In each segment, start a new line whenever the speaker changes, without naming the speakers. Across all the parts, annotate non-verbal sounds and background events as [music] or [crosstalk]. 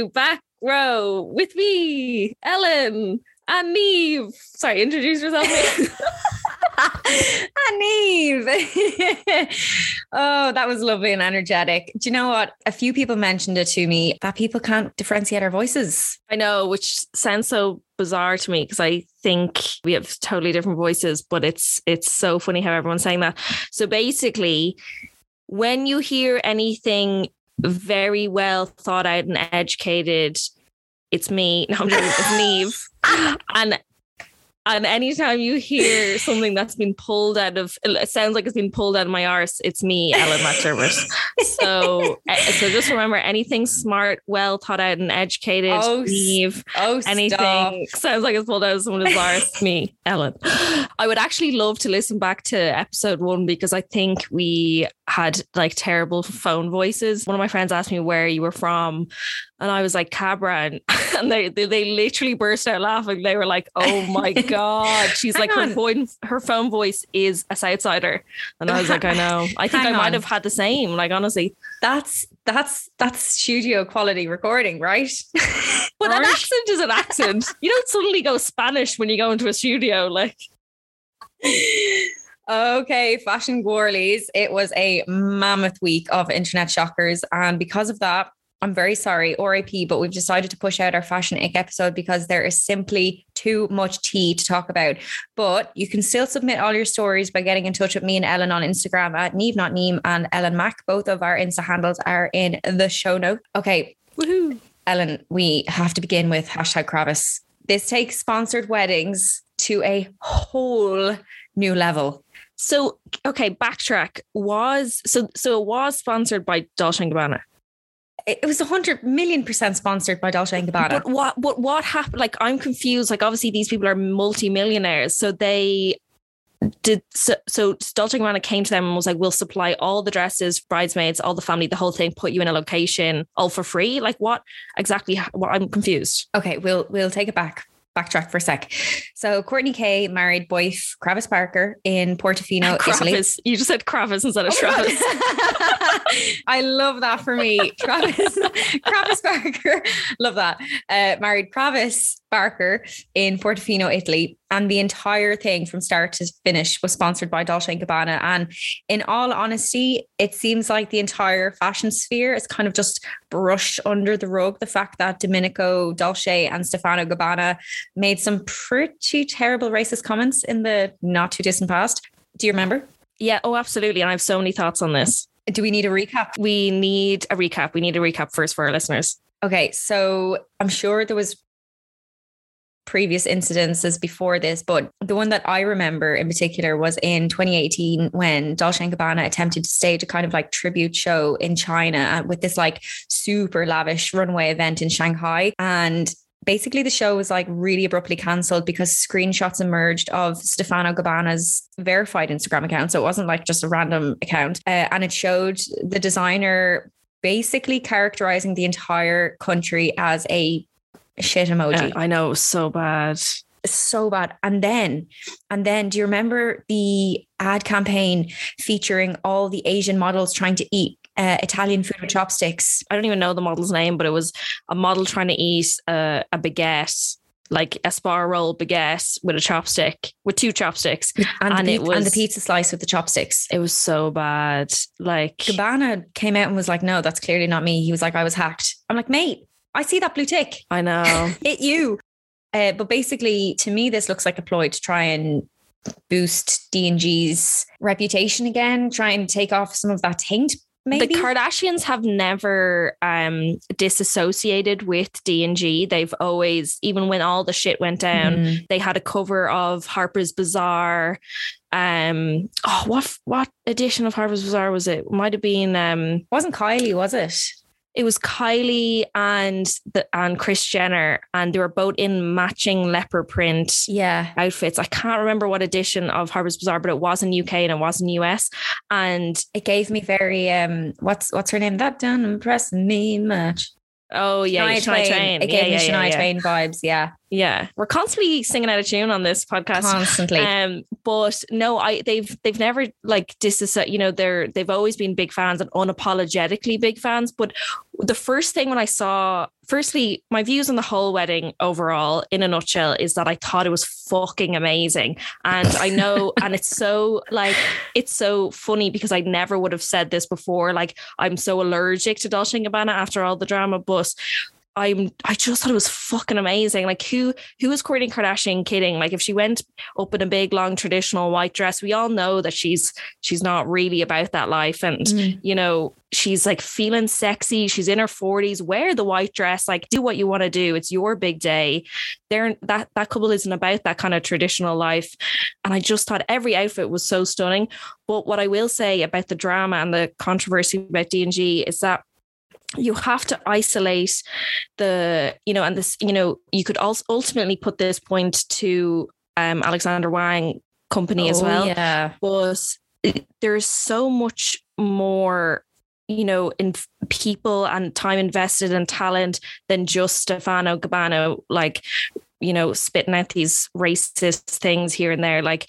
welcome back to Back Row with me, Ellen and Niamh. Sorry, introduce yourself. [laughs]
Niamh. [laughs] oh, that was lovely and energetic. Do you know what? A few people mentioned it to me that people can't differentiate our voices.
I know, which sounds so bizarre to me because I think we have totally different voices, but it's it's so funny how everyone's saying that. So basically, when you hear anything very well thought out and educated, it's me. [laughs] No, I'm joking, it's Niamh. And and anytime you hear something that's been pulled out of, it sounds like it's been pulled out of my arse. It's me, Ellen McDermott. so, eh, so just remember, anything smart, well thought out, and educated,
Oh,
Niamh.
Oh,
Anything sounds like it's pulled out of someone's arse. Me, Ellen. [gasps] I would actually love to listen back to episode one because I think we had like terrible phone voices. One of my friends asked me where you were from, and I was like Cabra, and, [laughs] and they, they they literally burst out laughing. They were like, "Oh my [laughs] god!" She's like, her phone her phone voice is a Southsider, and I was like, "I know." I think
Hang
I might
on.
have had the same. Like honestly,
That's that's that's studio quality recording, right? [laughs]
but an accent is an accent. You don't suddenly go Spanish when you go into a studio. Like,
Okay, Fashion Gorlies. It was a mammoth week of internet shockers. And because of that, I'm very sorry, RIP, but we've decided to push out our Fashion Ick episode because there is simply too much tea to talk about. But you can still submit all your stories by getting in touch with me and Ellen on Instagram at Niamh Not Neem and Ellen Mac. Both of our Insta handles are in the show note. Okay,
woohoo!
Ellen, we have to begin with hashtag Kravis. This takes sponsored weddings to a whole new level.
So okay, backtrack. Was so so it was sponsored by Dolce and Gabbana.
It was a hundred million percent sponsored by Dolce and Gabbana.
But what what what happened? Like I'm confused. Like obviously these people are multimillionaires, so they did so, so Dolce and Gabbana came to them and was like, "We'll supply all the dresses, bridesmaids, all the family, the whole thing. Put you in a location, all for free." Like what exactly? ha- What I'm confused.
Okay, we'll we'll take it back. Backtrack for a sec. So Kourtney Kay married Boyf Kravis Parker in Portofino, [laughs] Italy.
You just said Kravis instead of
Oh
Travis. [laughs]
I love that for me. [laughs] Travis, Travis Barker. Love that. Uh, married Travis Barker in Portofino, Italy. And the entire thing from start to finish was sponsored by Dolce & Gabbana. And in all honesty, it seems like the entire fashion sphere is kind of just brushed under the rug. The fact that Domenico Dolce and Stefano Gabbana made some pretty terrible racist comments in the not too distant past. Do you remember?
Yeah. Oh, absolutely. And I have so many thoughts on this.
Do we need a recap?
We need a recap. We need a recap first for our listeners.
Okay, so I'm sure there was previous incidences before this, but the one that I remember in particular was in 2018 when Dolce & Gabbana attempted to stage a kind of like tribute show in China uh, with this like super lavish runway event in Shanghai and basically the show was like really abruptly cancelled because screenshots emerged of Stefano Gabbana's verified Instagram account. So it wasn't like just a random account. Uh, and it showed the designer basically characterizing the entire country as a shit emoji.
I know. it was So bad.
so bad. And then, and then, do you remember the ad campaign featuring all the Asian models trying to eat uh, Italian food with chopsticks?
I don't even know the model's name, but it was a model trying to eat uh, a baguette, like a spar roll baguette with a chopstick, with two chopsticks.
And,
And
the,
it
pi- and the pizza slice with the chopsticks.
It was so bad. Like,
Gabbana came out and was like, "No, that's clearly not me." He was like, "I was hacked." I'm like, "Mate, I see that blue tick.
I know. [laughs]
It you." Uh, but basically, to me, this looks like a ploy to try and boost D and G's reputation again, try and take off some of that taint. Maybe
The Kardashians have never um, disassociated with D and G. They've always, even when all the shit went down,
Mm.
they had a cover of Harper's Bazaar. Um, oh, what what edition of Harper's Bazaar was it? Might have been um,
wasn't Kylie, was it?
It was Kylie and the and Kris Jenner, and they were both in matching leopard print
Yeah.
outfits. I can't remember what edition of Harper's Bazaar, but it was in UK and it was in US. And
It gave me very um what's what's her name? That don't impress me much.
oh yeah,
Shania
Shania Twain.
It
Yeah,
gave
yeah,
me
yeah,
Shania
yeah.
Twain vibes, yeah.
Yeah, we're constantly singing out of tune on this podcast.
Constantly.
Um, but no, I they've they've never like disassociate. You know, they're they've always been big fans and unapologetically big fans. But the first thing when I saw, firstly, my views on the whole wedding overall, in a nutshell, is that I thought it was fucking amazing. And I know, [laughs] and it's so like it's so funny because I never would have said this before. Like I'm so allergic to Dolce and Gabbana after all the drama, but I'm I just thought it was fucking amazing. Like who who is Kourtney Kardashian kidding? Like if she went up in a big long traditional white dress, we all know that she's she's not really about that life. And mm. you know, she's like feeling sexy. She's in her 40s. Wear the white dress. Like do what you want to do. It's your big day. There that that couple isn't about that kind of traditional life. And I just thought every outfit was so stunning. But what I will say about the drama and the controversy about D&G is that you have to isolate the you know and this you know you could also ultimately put this point to um alexander wang company oh, as well.
yeah.
But there's so much more you know in people and time invested and talent than just stefano gabbana like you know spitting out these racist things here and there. Like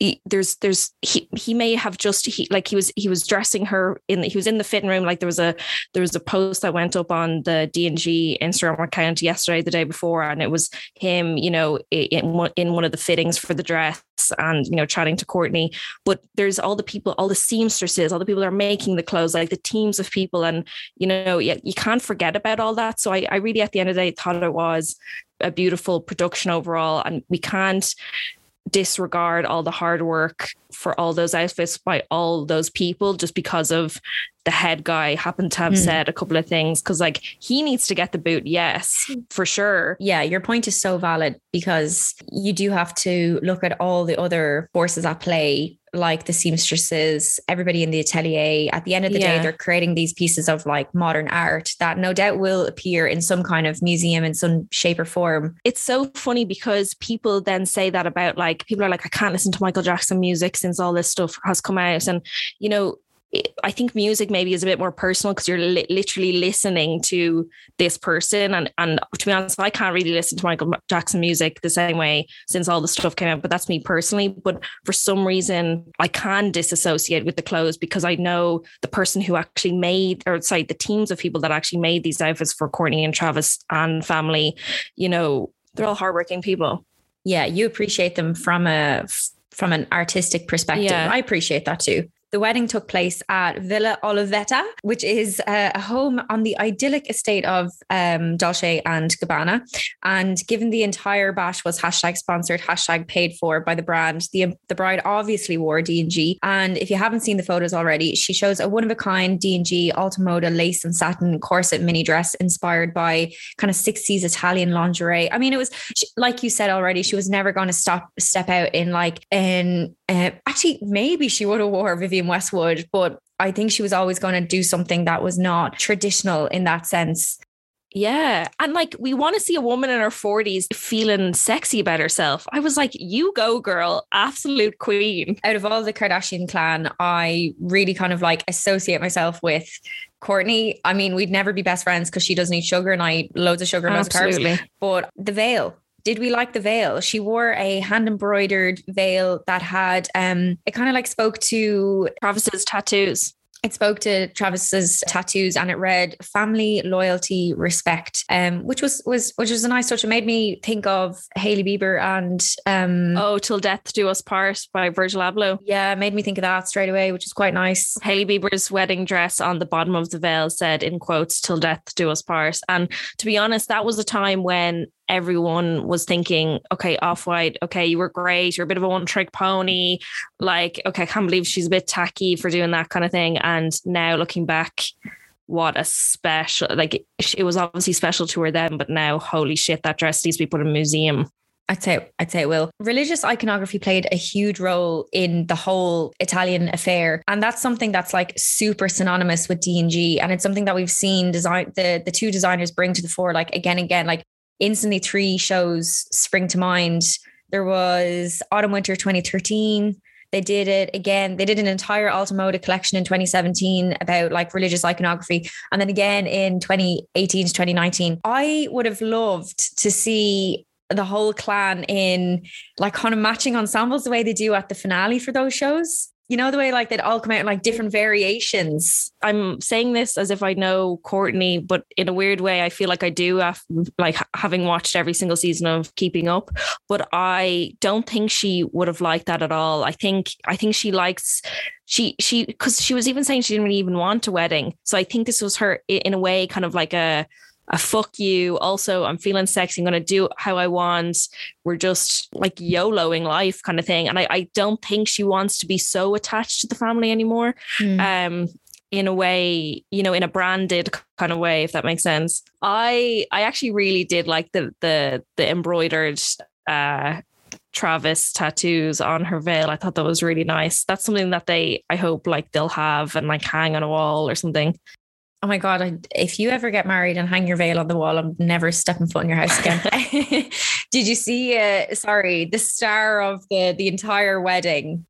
he, there's there's he he may have just he like he was he was dressing her in the, he was in the fitting room like there was a there was a post that went up on the D&G Instagram account yesterday the day before and it was him you know in one, in one of the fittings for the dress and you know chatting to Kourtney. But there's all the people all the seamstresses all the people that are making the clothes like the teams of people and you know you, you can't forget about all that. So I, I really at the end of the day thought it was a beautiful production overall and we can't disregard all the hard work for all those outfits by all those people just because of the head guy happened to have mm. said a couple of things because like he needs to get the boot yes for sure
yeah your point is so valid because you do have to look at all the other forces at play like the seamstresses everybody in the atelier. At the end of the yeah. day they're creating these pieces of like modern art that no doubt will appear in some kind of museum in some shape or form.
It's so funny because people then say that about like people are like i can't listen to michael jackson music since all this stuff has come out. And you know I think music maybe is a bit more personal because you're li- literally listening to this person. And, and to be honest, I can't really listen to Michael Jackson music the same way since all the stuff came out, but that's me personally. But for some reason, I can disassociate with the clothes because I know the person who actually made, or sorry, the teams of people that actually made these outfits for Kourtney and Travis and family, you know, they're all hardworking people.
Yeah, you appreciate them from a from an artistic perspective. Yeah. I appreciate that too. The wedding took place at Villa Olivetta, which is uh, a home on the idyllic estate of um, Dolce and Gabbana. And given the entire bash was hashtag sponsored, hashtag paid for by the brand, the, the bride obviously wore D&G. And if you haven't seen the photos already, she shows a one-of-a-kind D&G Alta lace and satin corset mini dress inspired by kind of 60s Italian lingerie. I mean, it was, like you said already, she was never going to stop step out in like, in, uh, actually, maybe she would have wore Westwood, but I think she was always going to do something that was not traditional in that sense.
Yeah. And like, we want to see a woman in her 40s feeling sexy about herself. I was like, you go, girl, absolute queen.
Out of all the Kardashian clan, I really kind of like associate myself with Kourtney. I mean, we'd never be best friends because she doesn't eat sugar and I eat loads of sugar and carbs. But the veil, did we like the veil? She wore a hand embroidered veil that had um it kind of like spoke to
Travis's tattoos
it spoke to Travis's tattoos and it read family, loyalty, respect. Um, which was was which was a nice touch. It made me think of Hailey Bieber and um
Oh, Till Death Do Us Part by Virgil Abloh.
Yeah, made me think of that straight away, which is quite nice.
Hailey Bieber's wedding dress on the bottom of the veil said in quotes, Till Death Do Us Part. And to be honest, that was a time when everyone was thinking, okay, off white, okay, you were great, you're a bit of a one trick pony. Like, okay, I can't believe she's a bit tacky for doing that kind of thing. And now looking back, what a special, like, it was obviously special to her then, but now, holy shit, that dress needs to be put in a museum.
I'd say I'd say it will. Religious iconography played a huge role in the whole Italian affair, and that's something that's like super synonymous with D and G, and it's something that we've seen design the the two designers bring to the fore like again and again. Like instantly three shows spring to mind. There was Autumn Winter 2013. They did it again. They did an entire Alta Moda collection in 2017 about like religious iconography. And then again in 2018 to 2019. I would have loved to see the whole clan in like kind of matching ensembles the way they do at the finale for those shows you know the way like they'd all come out in like different variations.
I'm saying this as if I know Kourtney, but in a weird way, I feel like I do, like having watched every single season of Keeping Up. But I don't think she would have liked that at all. I think I think she likes she she because she was even saying she didn't really even want a wedding. So I think this was her in a way kind of like a a fuck you. Also, I'm feeling sexy. I'm going to do how I want. We're just like YOLOing life kind of thing. And I, I don't think she wants to be so attached to the family anymore. Mm. Um, in a way, you know, in a branded kind of way, if that makes sense. I I actually really did like the the the embroidered uh Travis tattoos on her veil. I thought that was really nice. That's something that they, I hope, like they'll have and like hang on a wall or something
oh my god I, if you ever get married and hang your veil on the wall i'm never stepping foot in your house again. [laughs] Did you see uh, sorry the star of the the entire wedding?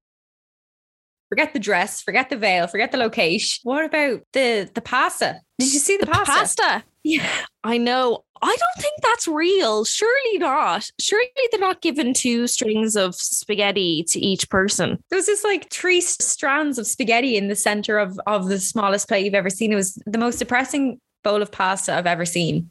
Forget the dress forget the veil forget the location. What about the the pasta? Did you see the, the pasta?
pasta yeah i know I don't think that's real. Surely not. Surely they're not given two strings of spaghetti to each person.
There was just like three strands of spaghetti in the center of, of the smallest plate you've ever seen. It was the most depressing bowl of pasta I've ever seen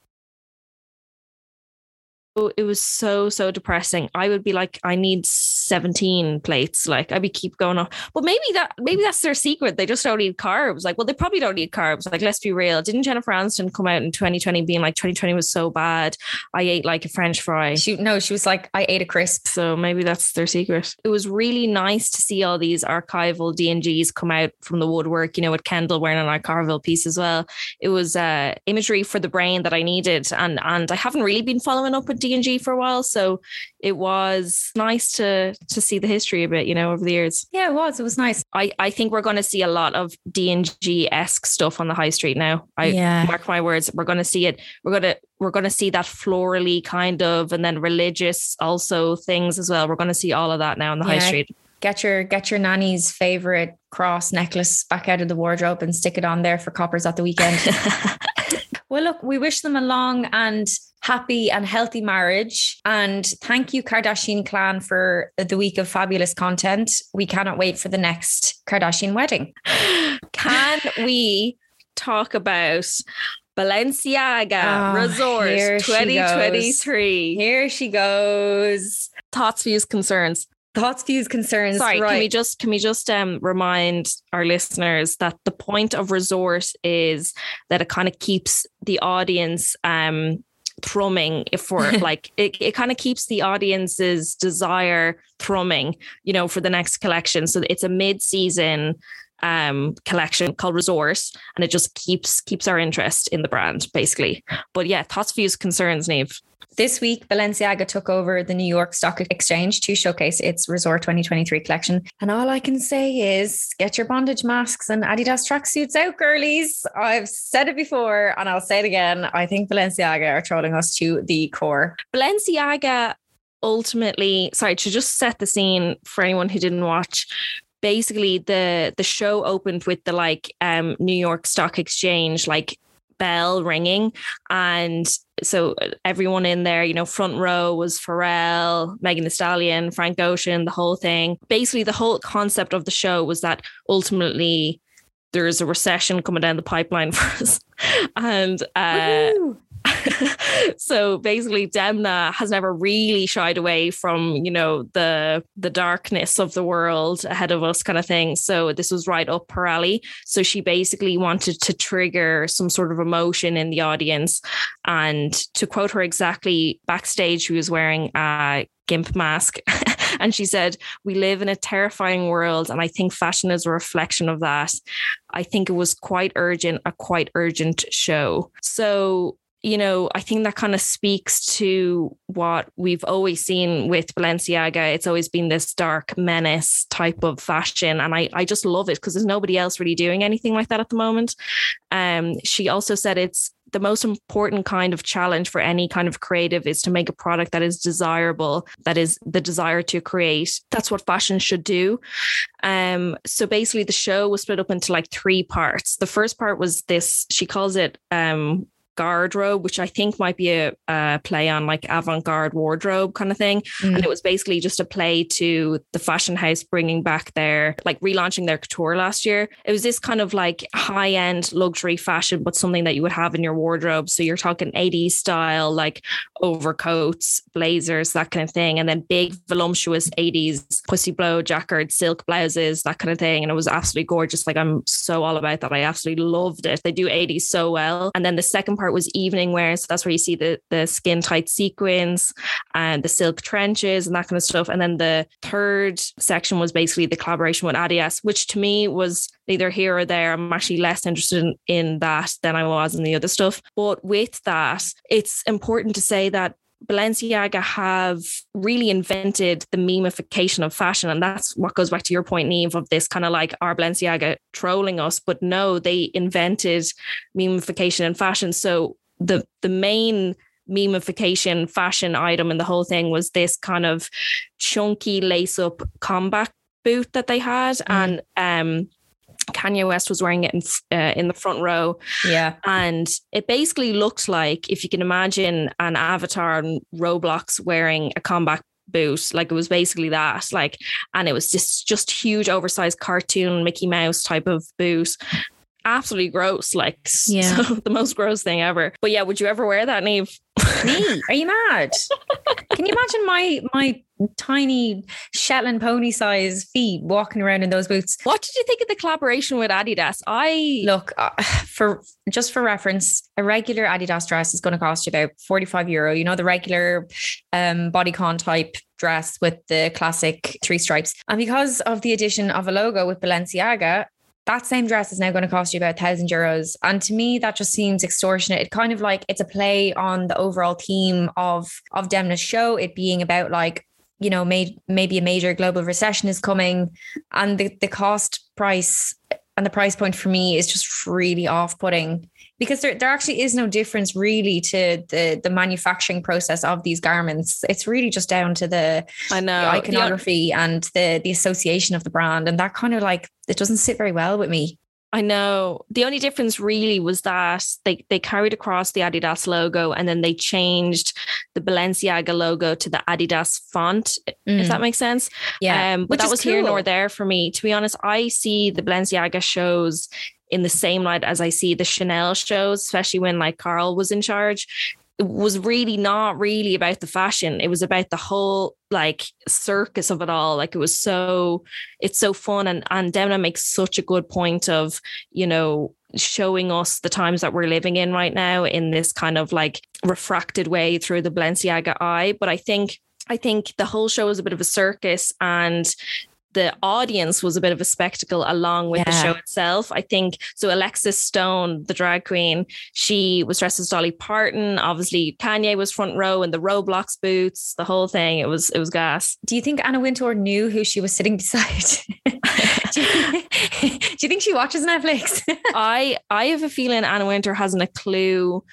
it was so so depressing. I would be like i need 17 plates like i'd be keep going on but maybe that maybe that's their secret. They just don't eat carbs. Like well they probably don't eat carbs. Like let's be real. Didn't jennifer aniston come out in 2020 being like 2020 was so bad. I ate like a french fry.
She no she was like i ate a crisp.
So maybe that's their secret. It was really nice to see all these archival dngs come out from the woodwork you know with kendall wearing an archival piece as well. It was uh imagery for the brain that i needed and and i haven't really been following up with D&G for a while. So it was nice to to see the history a bit, you know, over the years.
Yeah, it was. It was nice.
I, I think we're going to see a lot of D&G-esque stuff on the high street now. I yeah. mark my words. We're going to see it. We're going to we're going to see that florally kind of and then religious also things as well. We're going to see all of that now on the yeah. high street
get your get your nanny's favorite cross necklace back out of the wardrobe and stick it on there for coppers at the weekend. [laughs] well, look, we wish them a long and happy and healthy marriage. And thank you, Kardashian clan, for the week of fabulous content. We cannot wait for the next Kardashian wedding. [laughs]
Can we talk about Balenciaga oh, Resort 2023?
Here she goes.
Thoughts, views, concerns
thoughts views concerns
sorry right. can we just can we just um remind our listeners that the point of resort is that it kind of keeps the audience um thrumming for [laughs] like it, it kind of keeps the audience's desire thrumming you know for the next collection so it's a mid-season um collection called resort and it just keeps keeps our interest in the brand basically but yeah thoughts views concerns Niamh
this week, Balenciaga took over the New York Stock Exchange to showcase its Resort 2023 collection. And all I can say is get your bondage masks and Adidas tracksuits out, girlies. I've said it before and I'll say it again. I think Balenciaga are trolling us to the core.
Balenciaga ultimately, sorry, to just set the scene for anyone who didn't watch, basically the the show opened with the like um New York Stock Exchange like bell ringing. And so everyone in there, you know, front row was Pharrell, Megan Thee Stallion, Frank Ocean, the whole thing. Basically, the whole concept of the show was that ultimately there's a recession coming down the pipeline [laughs] for us, and uh, [laughs] so basically Demna has never really shied away from, you know, the the darkness of the world ahead of us kind of thing. So this was right up her alley. So she basically wanted to trigger some sort of emotion in the audience. And to quote her exactly, backstage she was wearing a gimp mask. [laughs] and she said, We live in a terrifying world. And I think fashion is a reflection of that. I think it was quite urgent, a quite urgent show. So you know, I think that kind of speaks to what we've always seen with Balenciaga. It's always been this dark menace type of fashion. And I, I just love it because there's nobody else really doing anything like that at the moment. Um, she also said it's the most important kind of challenge for any kind of creative is to make a product that is desirable, that is the desire to create. That's what fashion should do. Um, so basically the show was split up into like three parts. The first part was this, she calls it um garde robe, which I think might be a, a play on like avant garde wardrobe kind of thing. Mm. And it was basically just a play to the fashion house bringing back their, like relaunching their couture last year. It was this kind of like high end luxury fashion, but something that you would have in your wardrobe. So you're talking 80s style, like overcoats, blazers, that kind of thing. And then big, voluptuous 80s pussy bow jacquard, silk blouses, that kind of thing. And it was absolutely gorgeous. Like I'm so all about that. I absolutely loved it. They do 80s so well. And then the second part was evening wear. So that's where you see the, the skin tight sequins and the silk trenches and that kind of stuff. And then the third section was basically the collaboration with Adidas, which to me was neither here or there. I'm actually less interested in, in that than I was in the other stuff. But with that, it's important to say that Balenciaga have really invented the memification of fashion. And that's what goes back to your point, Niamh, of this kind of like our Balenciaga trolling us. But no, they invented memification in fashion. So the the main memification fashion item in the whole thing was this kind of chunky lace up combat boot that they had. Mm. And um Kanye West was wearing it in uh, in the front row.
Yeah,
and it basically looked like if you can imagine an avatar on Roblox wearing a combat boot, like it was basically that. Like, and it was just just huge, oversized cartoon Mickey Mouse type of boot. Absolutely gross, like yeah. So, [laughs] the most gross thing ever. But yeah, would you ever wear that, Niamh?
Me? Are you mad? [laughs] Can you imagine my my tiny Shetland pony size feet walking around in those boots?
What did you think of the collaboration with Adidas? I
look uh, [sighs] for just for reference, a regular Adidas dress is going to cost you about 45 euro. You know, the regular um, bodycon type dress with the classic three stripes. And because of the addition of a logo with Balenciaga, that same dress is now going to cost you about thousand euros. And to me, that just seems extortionate. It kind of like it's a play on the overall theme of of Demna's show, it being about like you know, made maybe a major global recession is coming, and the the cost price and the price point for me is just really off putting because there, there actually is no difference really to the the manufacturing process of these garments. It's really just down to the,
I know
the iconography and the the association of the brand, and that kind of like it doesn't sit very well with me.
I know. The only difference really was that they they carried across the Adidas logo and then they changed the Balenciaga logo to the Adidas font, mm. if that makes sense.
Yeah.
Um, but that was cool. here nor there for me. To be honest, I see the Balenciaga shows in the same light as I see the Chanel shows, especially when like Karl was in charge. It was really not really about the fashion. It was about the whole like circus of it all. Like it was so it's so fun and and Demna makes such a good point of, you know, showing us the times that we're living in right now in this kind of like refracted way through the Balenciaga eye. But I think I think the whole show is a bit of a circus and the audience was a bit of a spectacle along with yeah. the show itself. I think so. Alexis Stone, the drag queen, she was dressed as Dolly Parton. Obviously, Kanye was front row in the Roblox boots. The whole thing. It was it was gas.
Do you think Anna Wintour knew who she was sitting beside? [laughs] do, you, [laughs] do you think she watches Netflix? [laughs]
I I have a feeling Anna Wintour hasn't a clue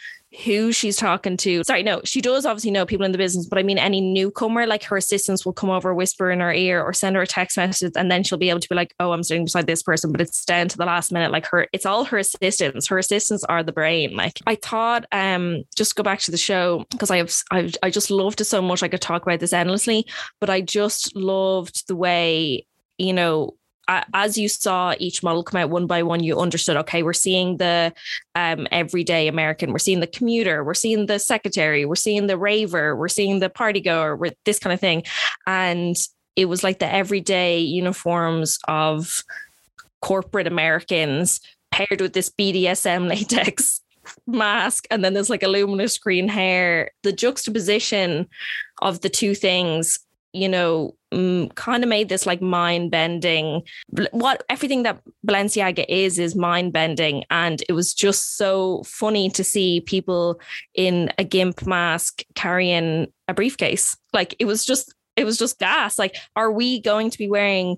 who she's talking to. Sorry, no, she does obviously know people in the business, but I mean, any newcomer, like her assistants will come over, whisper in her ear, or send her a text message, and then she'll be able to be like, "Oh, I'm sitting beside this person," but it's down to the last minute. Like her, it's all her assistants. Her assistants are the brain. Like I thought, um, just go back to the show because I have, I, I just loved it so much. I could talk about this endlessly, but I just loved the way you know as you saw each model come out one by one, you understood, okay, we're seeing the um, everyday American, we're seeing the commuter, we're seeing the secretary, we're seeing the raver, we're seeing the party goer, this kind of thing. And it was like the everyday uniforms of corporate Americans paired with this BDSM [laughs] latex mask and then there's like a luminous green hair. The juxtaposition of the two things you know, mm, kind of made this like mind bending. What everything that Balenciaga is is mind bending, and it was just so funny to see people in a gimp mask carrying a briefcase. Like it was just, it was just gas. Like, are we going to be wearing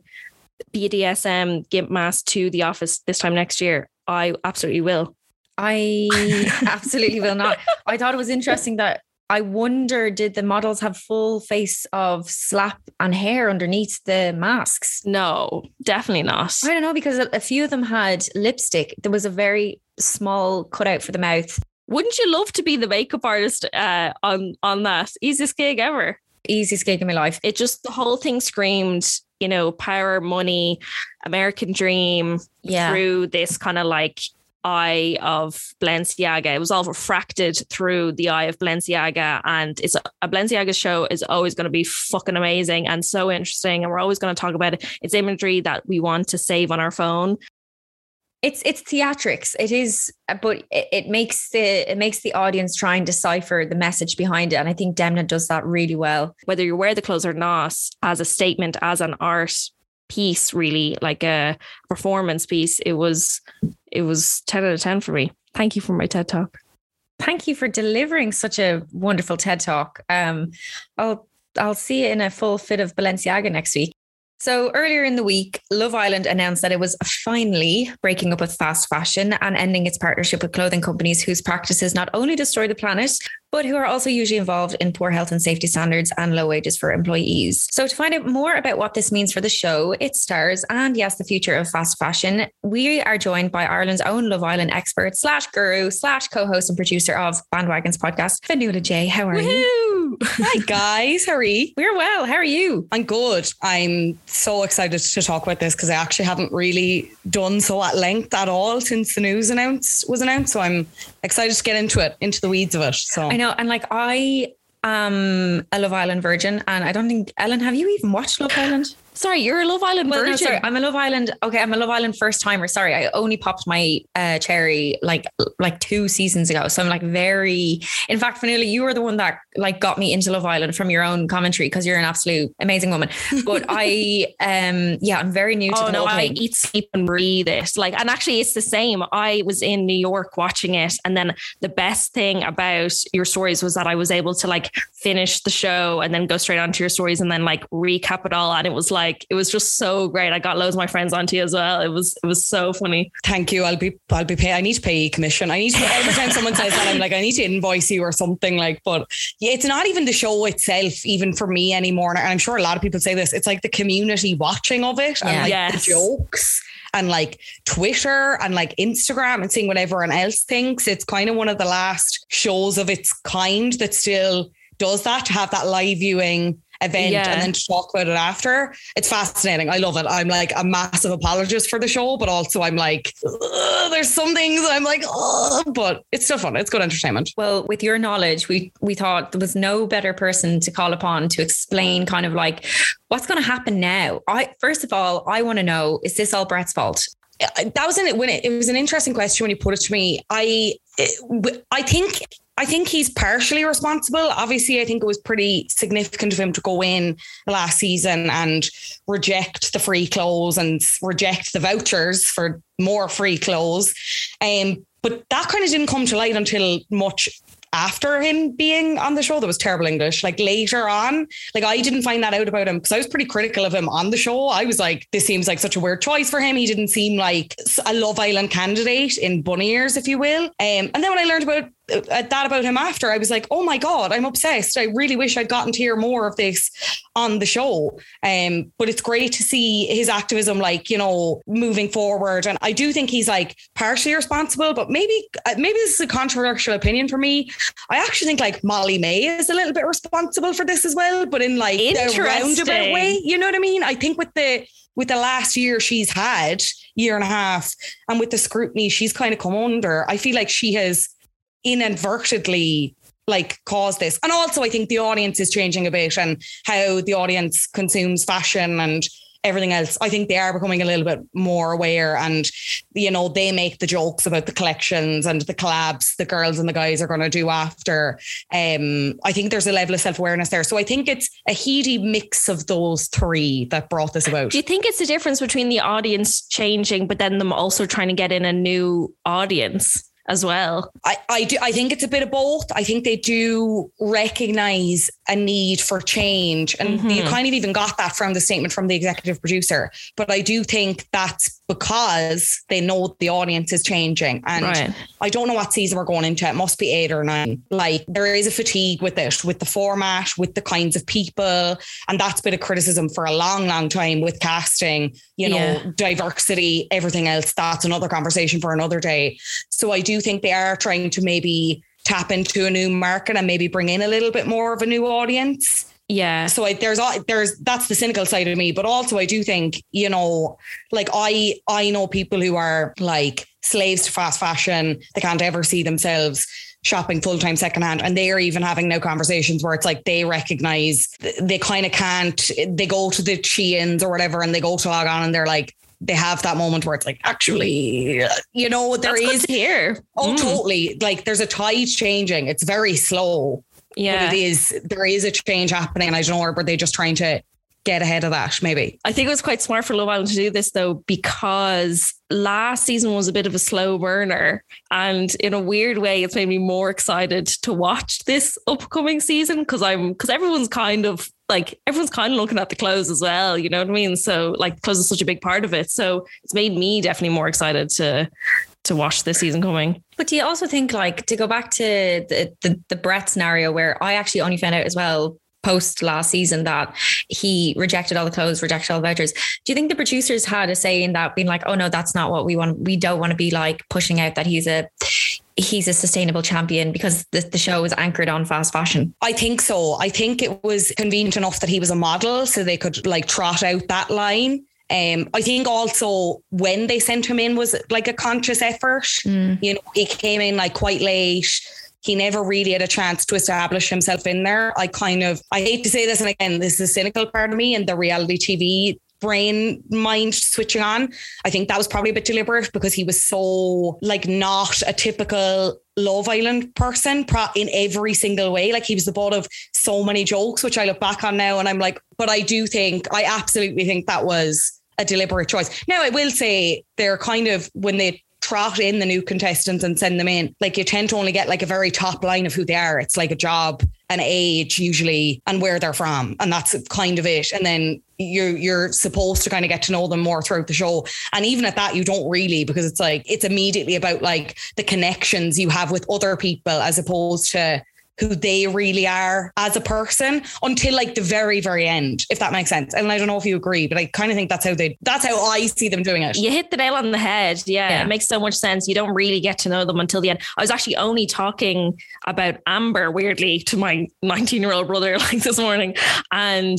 BDSM gimp mask to the office this time next year? I absolutely will.
I [laughs] absolutely will not. I thought it was interesting that I wonder, did the models have full face of slap and hair underneath the masks?
No, definitely not.
I don't know because a, few of them had lipstick. There was a very small cutout for the mouth.
Wouldn't you love to be the makeup artist uh, on on that? Easiest gig ever.
Easiest gig in my life.
It just the whole thing screamed, you know, power, money, American dream
Yeah.
through this kind of like eye of Balenciaga. It was all refracted through the eye of Balenciaga, and it's a, a Balenciaga show is always going to be fucking amazing and so interesting, and we're always going to talk about it. It's imagery that we want to save on our phone.
It's it's theatrics. It is, but it, it makes the it makes the audience try and decipher the message behind it, and I think Demna does that really well.
whether you wear the clothes or not, as a statement, as an art piece, really like a performance piece, it was it was 10 out of 10 for me. Thank you for my TED talk.
Thank you for delivering such a wonderful TED talk. Um, I'll I'll see you in a full fit of Balenciaga next week. So earlier in the week, Love Island announced that it was finally breaking up with fast fashion and ending its partnership with clothing companies whose practices not only destroy the planet, but who are also usually involved in poor health and safety standards and low wages for employees. So to find out more about what this means for the show, its stars, and yes, the future of fast fashion, we are joined by Ireland's own Love Island expert slash guru slash co-host and producer of Bandwagons podcast, Fionnuala Jay. How are you?
Hi guys, how are you?
We're well. How are you?
I'm good. I'm so excited to talk about this because I actually haven't really done so at length at all since the news announced was announced. So I'm excited to get into it, into the weeds of it. So
know, and like I am a Love Island virgin, and I don't think Ellen. Have you even watched Love Island?
Sorry, you're a Love Island
Well,
virgin.
no, sorry, I'm a Love Island. Okay, I'm a Love Island first timer. Sorry, I only popped my uh, cherry like like two seasons ago, so I'm like very. In fact, Fionnuala, you were the one that like got me into Love Island from your own commentary because you're an absolute amazing woman. But [laughs] I, um, yeah, I'm very new to
Oh
the
no,
whole
I
thing.
eat, sleep, and breathe it. Like, and actually, it's the same. I was in New York watching it, and then the best thing about your stories was that I was able to like finish the show and then go straight onto your stories and then like recap it all. And it was like it was just so great. I got loads of my friends onto you as well. It was it was so funny.
thank you. I'll be I'll be pay I need to pay you commission. I need to every time someone says that, I'm like, I need to invoice you or something like, but yeah, it's not even the show itself, even for me anymore. And I'm sure a lot of people say this. It's like the community watching of it and like
Yes.
the jokes. And like Twitter and like Instagram and seeing what everyone else thinks. It's kind of one of the last shows of its kind that still does that to have that live viewing event
Yeah.
and then to talk about it after. It's fascinating. I love it. I'm like a massive apologist for the show, but also I'm like, there's some things I'm like, but it's still fun. It's good entertainment.
Well, with your knowledge, we we thought there was no better person to call upon to explain kind of like what's going to happen now. I first of all, I want to know: is this all Brett's fault?
that was an when it, it was an interesting question when you put it to me. I I think I think he's partially responsible. Obviously, I think it was pretty significant of him to go in last season and reject the free clothes and reject the vouchers for more free clothes. Um, but that kind of didn't come to light until much after him being on the show. That was terrible English. Like later on, like I didn't find that out about him because I was pretty critical of him on the show. I was like, this seems like such a weird choice for him. He didn't seem like a Love Island candidate in bunny ears, if you will. Um, and then when I learned about that about him after, I was like, oh my god, I'm obsessed. I really wish I'd gotten to hear more of this on the show. Um, but it's great to see his activism, like you know, moving forward. And I do think he's like partially responsible, but maybe uh, maybe this is a controversial opinion for me. I actually think like Molly-Mae is a little bit responsible for this as well, but in like a roundabout
Interesting.
way. You know what I mean? I think with the with the last year she's had, year and a half, and with the scrutiny she's kind of come under, I feel like she has inadvertently like cause this. And also I think the audience is changing a bit and how the audience consumes fashion and everything else. I think they are becoming a little bit more aware and you know they make the jokes about the collections and the collabs the girls and the guys are going to do after. Um I think there's a level of self-awareness there. So I think it's a heady mix of those three that brought this about.
Do you think it's the difference between the audience changing, but then them also trying to get in a new audience as well?
I, I do I think it's a bit of both. I think they do recognize a need for change. And you
Mhm.
kind of even got that from the statement from the executive producer. But I do think that's because they know the audience is changing. And
Right.
I don't know what season we're going into. It must be eight or nine. Like there is a fatigue with it, with the format, with the kinds of people. And that's been a criticism for a long, long time with casting. you know,
Yeah.
diversity, everything else. That's another conversation for another day. So I do think they are trying to maybe tap into a new market and maybe bring in a little bit more of a new audience.
Yeah.
So I, there's there's that's the cynical side of me, but also I do think you know, like I I know people who are like slaves to fast fashion. They can't ever see themselves shopping full time secondhand, and they are even having now conversations where it's like they recognize they kind of can't. They go to the Sheins or whatever, and they go to log on, and they're like. They have that moment where it's like, actually, you know, there
That's
is
hear.
Oh,
Mm.
totally. Like there's a tide changing. It's very slow,
Yeah.
but it is there is a change happening, and I don't know were they just trying to get ahead of that? Maybe.
I think it was quite smart for Love Island to do this though, because last season was a bit of a slow burner. And in a weird way, it's made me more excited to watch this upcoming season because I'm because everyone's kind of like everyone's kind of looking at the clothes as well. You know what I mean? So like clothes is such a big part of it. So it's made me definitely more excited to to watch this season coming.
But do you also think, like, to go back to the, the the Brett scenario, where I actually only found out as well post last season that he rejected all the clothes, rejected all the vouchers. Do you think the producers had a say in that, being like, "Oh no, that's not what we want. We don't want to be like pushing out that he's a he's a sustainable champion because the, the show is anchored on fast fashion."
I think so. I think it was convenient enough that he was a model, so they could like trot out that line. Um, I think also when they sent him in was like a conscious effort.
Mm.
You know, he came in like quite late. He never really had a chance to establish himself in there. I kind of, I hate to say this, and again, this is a cynical part of me and the reality TV brain mind switching on. I think that was probably a bit deliberate because he was so like not a typical Love Island person pro- in every single way. Like he was the butt of so many jokes, which I look back on now and I'm like, but I do think, I absolutely think that was a deliberate choice. Now, I will say they're kind of, when they trot in the new contestants and send them in, like you tend to only get like a very top line of who they are. It's like a job, an age usually, and where they're from. And that's kind of it. And then you're you're supposed to kind of get to know them more throughout the show. And even at that, you don't really because it's like it's immediately about like the connections you have with other people as opposed to who they really are as a person until like the very, very end, if that makes sense. And I don't know if you agree, but I kind of think that's how they that's how I see them doing it.
You hit the nail on the head. Yeah,
Yeah.
it makes so much sense. You don't really get to know them until the end. I was actually only talking about Amber weirdly to my 19 year old brother [laughs] like this morning and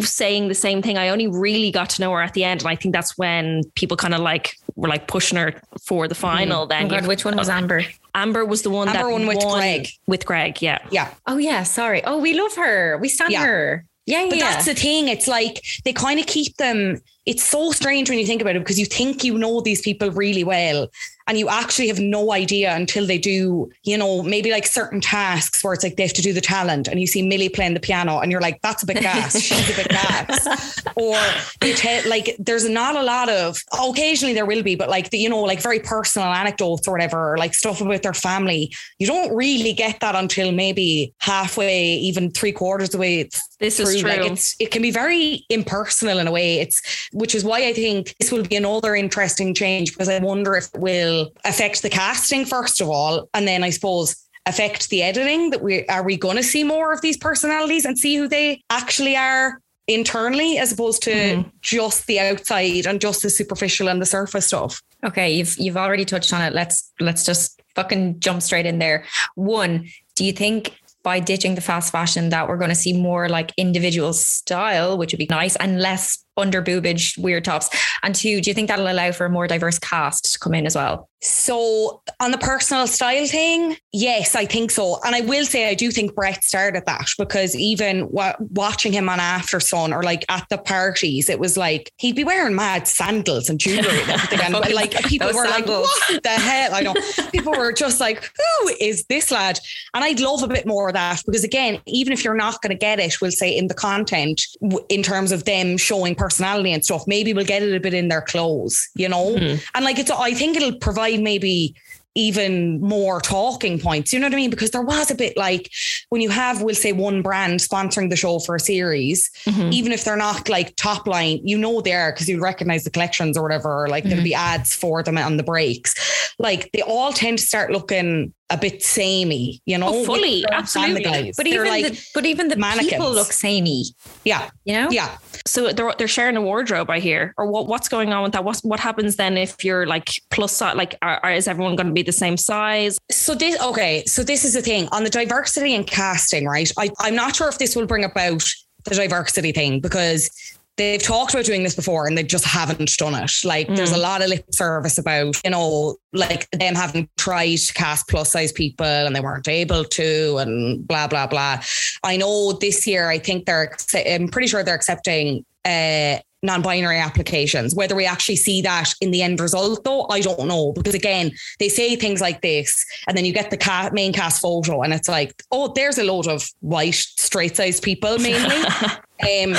saying the same thing. I only really got to know her at the end. And I think that's when people kind of like were like pushing her for the final.
Oh
Then
God, which one was Amber?
Amber was the one
Amber
that
won with
won
Greg.
With Greg, yeah.
Yeah.
Oh yeah, sorry. Oh, we love her. We stand
Yeah.
her. Yeah,
But
yeah.
that's the thing. It's like they kind of keep them. It's so strange when you think about it because you think you know these people really well and you actually have no idea until they do, you know, maybe like certain tasks where it's like they have to do the talent and you see Millie playing the piano and you're like, that's a bit gas. [laughs] She's a bit gas. Or they tell like there's not a lot of occasionally there will be, but like the, you know, like very personal anecdotes or whatever, or like stuff about their family. You don't really get that until maybe halfway, even three quarters of the way
This is true.
Like it's it can be very impersonal in a way. It's which is why I think this will be another interesting change because I wonder if it will affect the casting first of all, and then I suppose affect the editing. That we are we going to see more of these personalities and see who they actually are internally as opposed to
Mhm.
just the outside and just the superficial and the surface stuff.
Okay, you've you've already touched on it. Let's let's just fucking jump straight in there. One, do you think by ditching the fast fashion that we're going to see more like individual style, which would be nice, and less under boobage weird tops? And two, do you think that'll allow for a more diverse cast to come in as well?
So on the personal style thing, yes, I think so. And I will say I do think Brett started that because even wa- watching him on After Sun or like at the parties, it was like he'd be wearing mad sandals and jewelry and everything. and [laughs] like people were
sandals.
like, what the hell? I know. people were just like, who is this lad? And I'd love a bit more of that because again, even if you're not going to get it, we'll say in the content in terms of them showing personality and stuff, maybe we'll get it a bit in their clothes, you know?
Mhm.
And like it's, I think it'll provide maybe even more talking points. You know what I mean? Because there was a bit like when you have, we'll say, one brand sponsoring the show for a series,
Mhm.
even if they're not like top line, you know they are because you recognize the collections or whatever, or like there'll be ads for them on the breaks. like they all tend to start looking a bit samey, you know.
Oh, fully, absolutely.
guys.
But even
like,
the, but even the
mannequins.
people look samey.
yeah,
You know.
yeah.
So they're they're sharing a wardrobe, I hear, or what? What's going on with that? What what happens then if you're like plus size? Like, are, are- is everyone going to be the same size?
So this okay, so this is the thing on the diversity and casting, right? I, I'm not sure if this will bring about the diversity thing because they've talked about doing this before and they just haven't done it. Like there's a lot of lip service about, you know, like them having tried to cast plus size people and they weren't able to and blah, blah, blah. I know this year, I think they're, I'm pretty sure they're accepting uh, non-binary applications. Whether we actually see that in the end result, though, I don't know. Because again, they say things like this, and then you get the ca- main cast photo, and it's like, oh, there's a load of white, straight-sized people mainly. [laughs] um,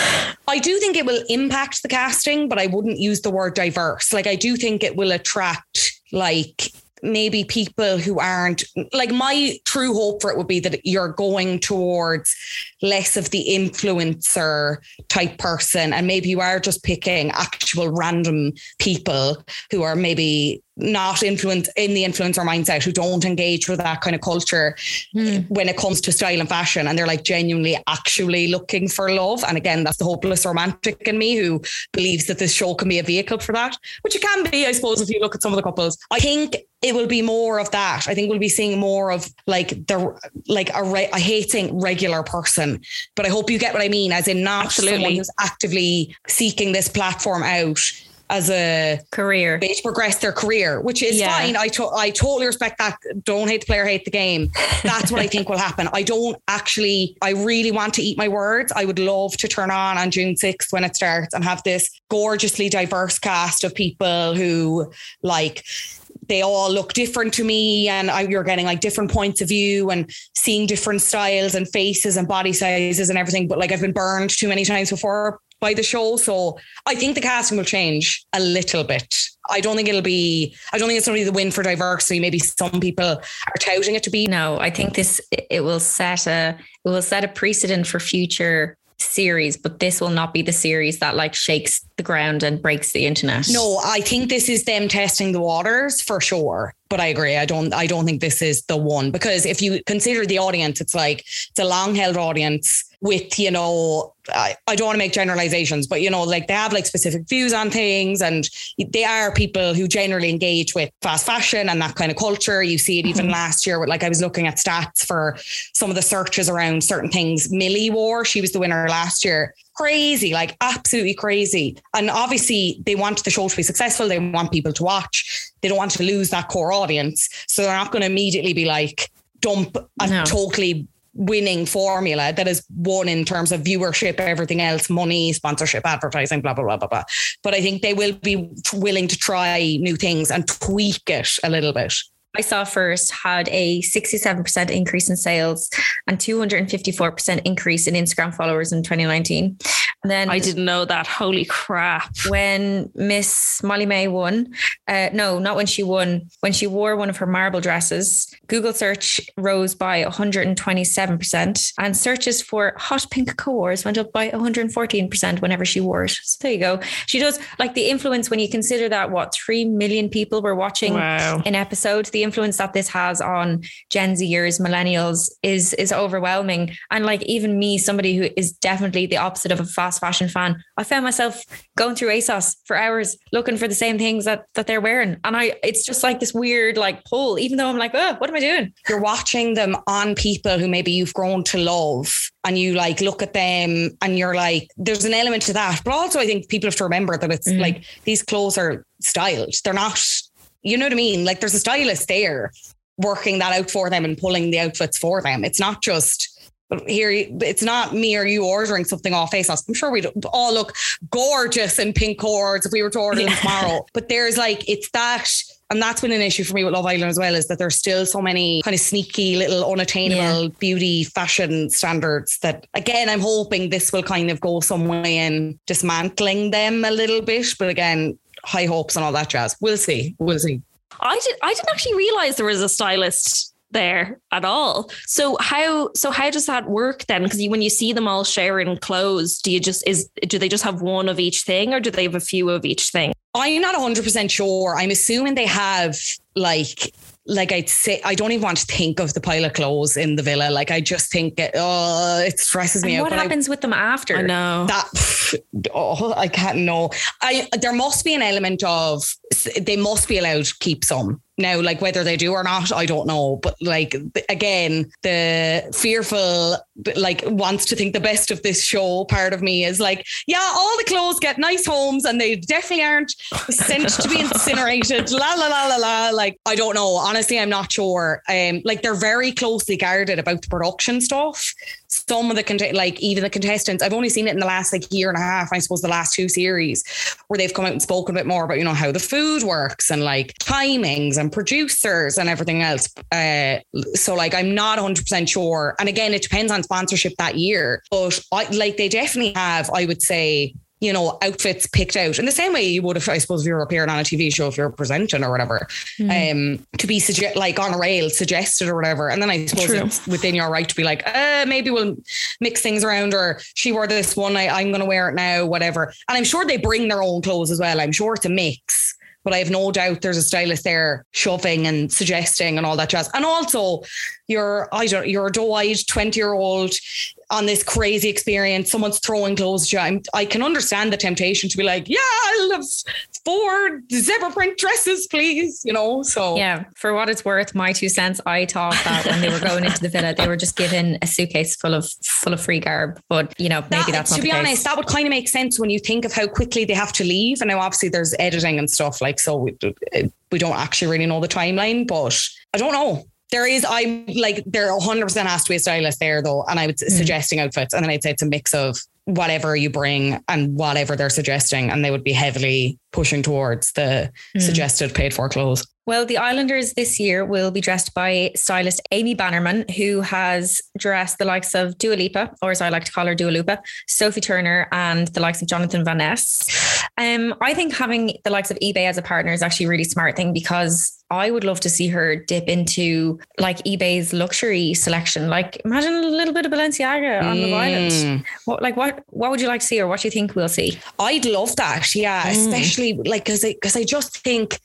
I do think it will impact the casting, but I wouldn't use the word diverse. Like, I do think it will attract like maybe people who aren't like my true hope for it would be that you're going towards less of the influencer type person and maybe you are just picking actual random people who are maybe not influence in the influencer mindset who don't engage with that kind of culture hmm. when it comes to style and fashion. And they're like genuinely actually looking for love. And again that's the hopeless romantic in me who believes that this show can be a vehicle for that which it can be I suppose if you look at some of the couples. I think it will be more of that. I think we'll be seeing more of like the like a re- I hate saying regular person but I hope you get what I mean as in not someone who's actively seeking this platform out as a
Career.
to progress their career, which is
Yeah.
fine. I to- I totally respect that. Don't hate the player, hate the game. That's what I think will happen. I don't actually. I really want to eat my words. I would love to turn on on June sixth when it starts and have this gorgeously diverse cast of people who like. They all look different to me, and I, you're getting like different points of view and seeing different styles and faces and body sizes and everything. But like I've been burned too many times before by the show, so I think the casting will change a little bit. I don't think it'll be. I don't think it's only the win for diversity. Maybe some people are touting it to be.
No, I think this it will set a it will set a precedent for future series, but this will not be the series that like shakes the ground and breaks the internet.
No, I think this is them testing the waters for sure. But I agree. I don't. I don't think this is the one because if you consider the audience, it's like it's a long held audience with you know. I, I don't want to make generalizations, but you know, like they have like specific views on things, and they are people who generally engage with fast fashion and that kind of culture. You see it even mm-hmm. last year with like I was looking at stats for some of the searches around certain things. Millie wore. She was the winner last year crazy, like absolutely crazy. And obviously, they want the show to be successful. They want people to watch. They don't want to lose that core audience. So they're not going to immediately be like, dump a
No.
totally winning formula that is won in terms of viewership, everything else, money, sponsorship, advertising, blah, blah, blah, blah, blah. But I think they will be willing to try new things and tweak it a little bit.
I saw first had a 67% increase in sales and 254% increase in Instagram followers in 2019. And then
I didn't know that. Holy crap.
when Miss Molly-Mae won, uh, no, not when she won, when she wore one of her marble dresses, Google search rose by 127%, and searches for hot pink coors went up by 114% whenever she wore it. So there you go. She does like the influence when you consider that what 3 million people were watching
Wow.
an episode, the influence that this has on Gen Zers, millennials is is overwhelming. And like even me, somebody who is definitely the opposite of a fast fashion fan, I found myself going through ASOS for hours looking for the same things that that they're wearing. And I it's just like this weird like pull, even though I'm like, oh, what am I doing?
you're watching them on people who maybe you've grown to love and you like look at them and you're like there's an element to that but also i think people have to remember that it's
Mhm.
like these clothes are styled they're not you know what i mean like there's a stylist there working that out for them and pulling the outfits for them it's not just here it's not me or you ordering something off ASOS. I'm sure we'd all look gorgeous in pink cords if we were to order them
Yeah.
tomorrow. [laughs] But there's like it's that and that's been an issue for me with Love Island as well, is that there's still so many kind of sneaky little unattainable beauty fashion standards that again I'm hoping this will kind of go some way in dismantling them a little bit. But again, high hopes and all that jazz. We'll see. We'll see.
I did I didn't actually realize there was a stylist there at all. So how so how does that work then? Because when you see them all sharing clothes, do you just is do they just have one of each thing or do they have a few of each thing?
I'm not 100% sure. I'm assuming they have like like I'd say, I don't even want to think of the pile of clothes in the villa. Like I just think it, oh, it stresses me
And
out.
what
But I-
happens with them after?
I know.
that oh, I can't know. I there must be an element of they must be allowed to keep some now. Like whether they do or not, I don't know. But like again, the fearful like wants to think the best of this show. Part of me is like, yeah, all the clothes get nice homes, and they definitely aren't sent to be incinerated. [laughs] la la la la la. Like I don't know. Honestly, I'm not sure. Um, like they're very closely guarded about the production stuff some of the cont- like even the contestants i've only seen it in the last like year and a half i suppose the last two series where they've come out and spoken a bit more about you know how the food works and like timings and producers and everything else. Uh so like i'm not 100% sure. And again it depends on sponsorship that year. But I, like they definitely have i would say you know, outfits picked out in the same way you would if I suppose if you're appearing on a TV show, if you're presenting or whatever, um, to be suggest like on a rail suggested or whatever. And then I suppose
True.
it's within your right to be like, uh, maybe we'll mix things around or she wore this one, I, I'm going to wear it now, whatever. And I'm sure they bring their own clothes as well. I'm sure it's a mix. But I have no doubt there's a stylist there shoving and suggesting and all that jazz. And also, you're I don't you're a doe-eyed 20 year old on this crazy experience. Someone's throwing clothes at you. I'm, I can understand the temptation to be like, yeah, I'll have four zebra print dresses, please. You know, so
Yeah, for what it's worth, my two cents. I thought that when they were going into the villa, they were just given a suitcase full of full of free garb. But you know, maybe
That-
that's
to be honest,
case.
that would kind of make sense when you think of how quickly they have to leave. And now, obviously, there's editing and stuff like so. We, we don't actually really know the timeline, but I don't know. There is, I'm like, there 100% has to be a stylist there though. And I would
Mm.
suggesting outfits. And then I'd say it's a mix of whatever you bring and whatever they're suggesting. And they would be heavily pushing towards the
Mm.
suggested paid for clothes.
Well, the Islanders this year will be dressed by stylist Amy Bannerman, who has dressed the likes of Dua Lipa, or as I like to call her, Dua Lipa, Sophie Turner, and the likes of Jonathan Van Ness. Um, I think having the likes of eBay as a partner is actually a really smart thing because I would love to see her dip into like eBay's luxury selection. Like, imagine a little bit of Balenciaga on Love Island.
Mm.
What, like, what, what would you like to see, or what do you think we'll see?
I'd love that. Yeah,
Mm.
especially like because I because I just think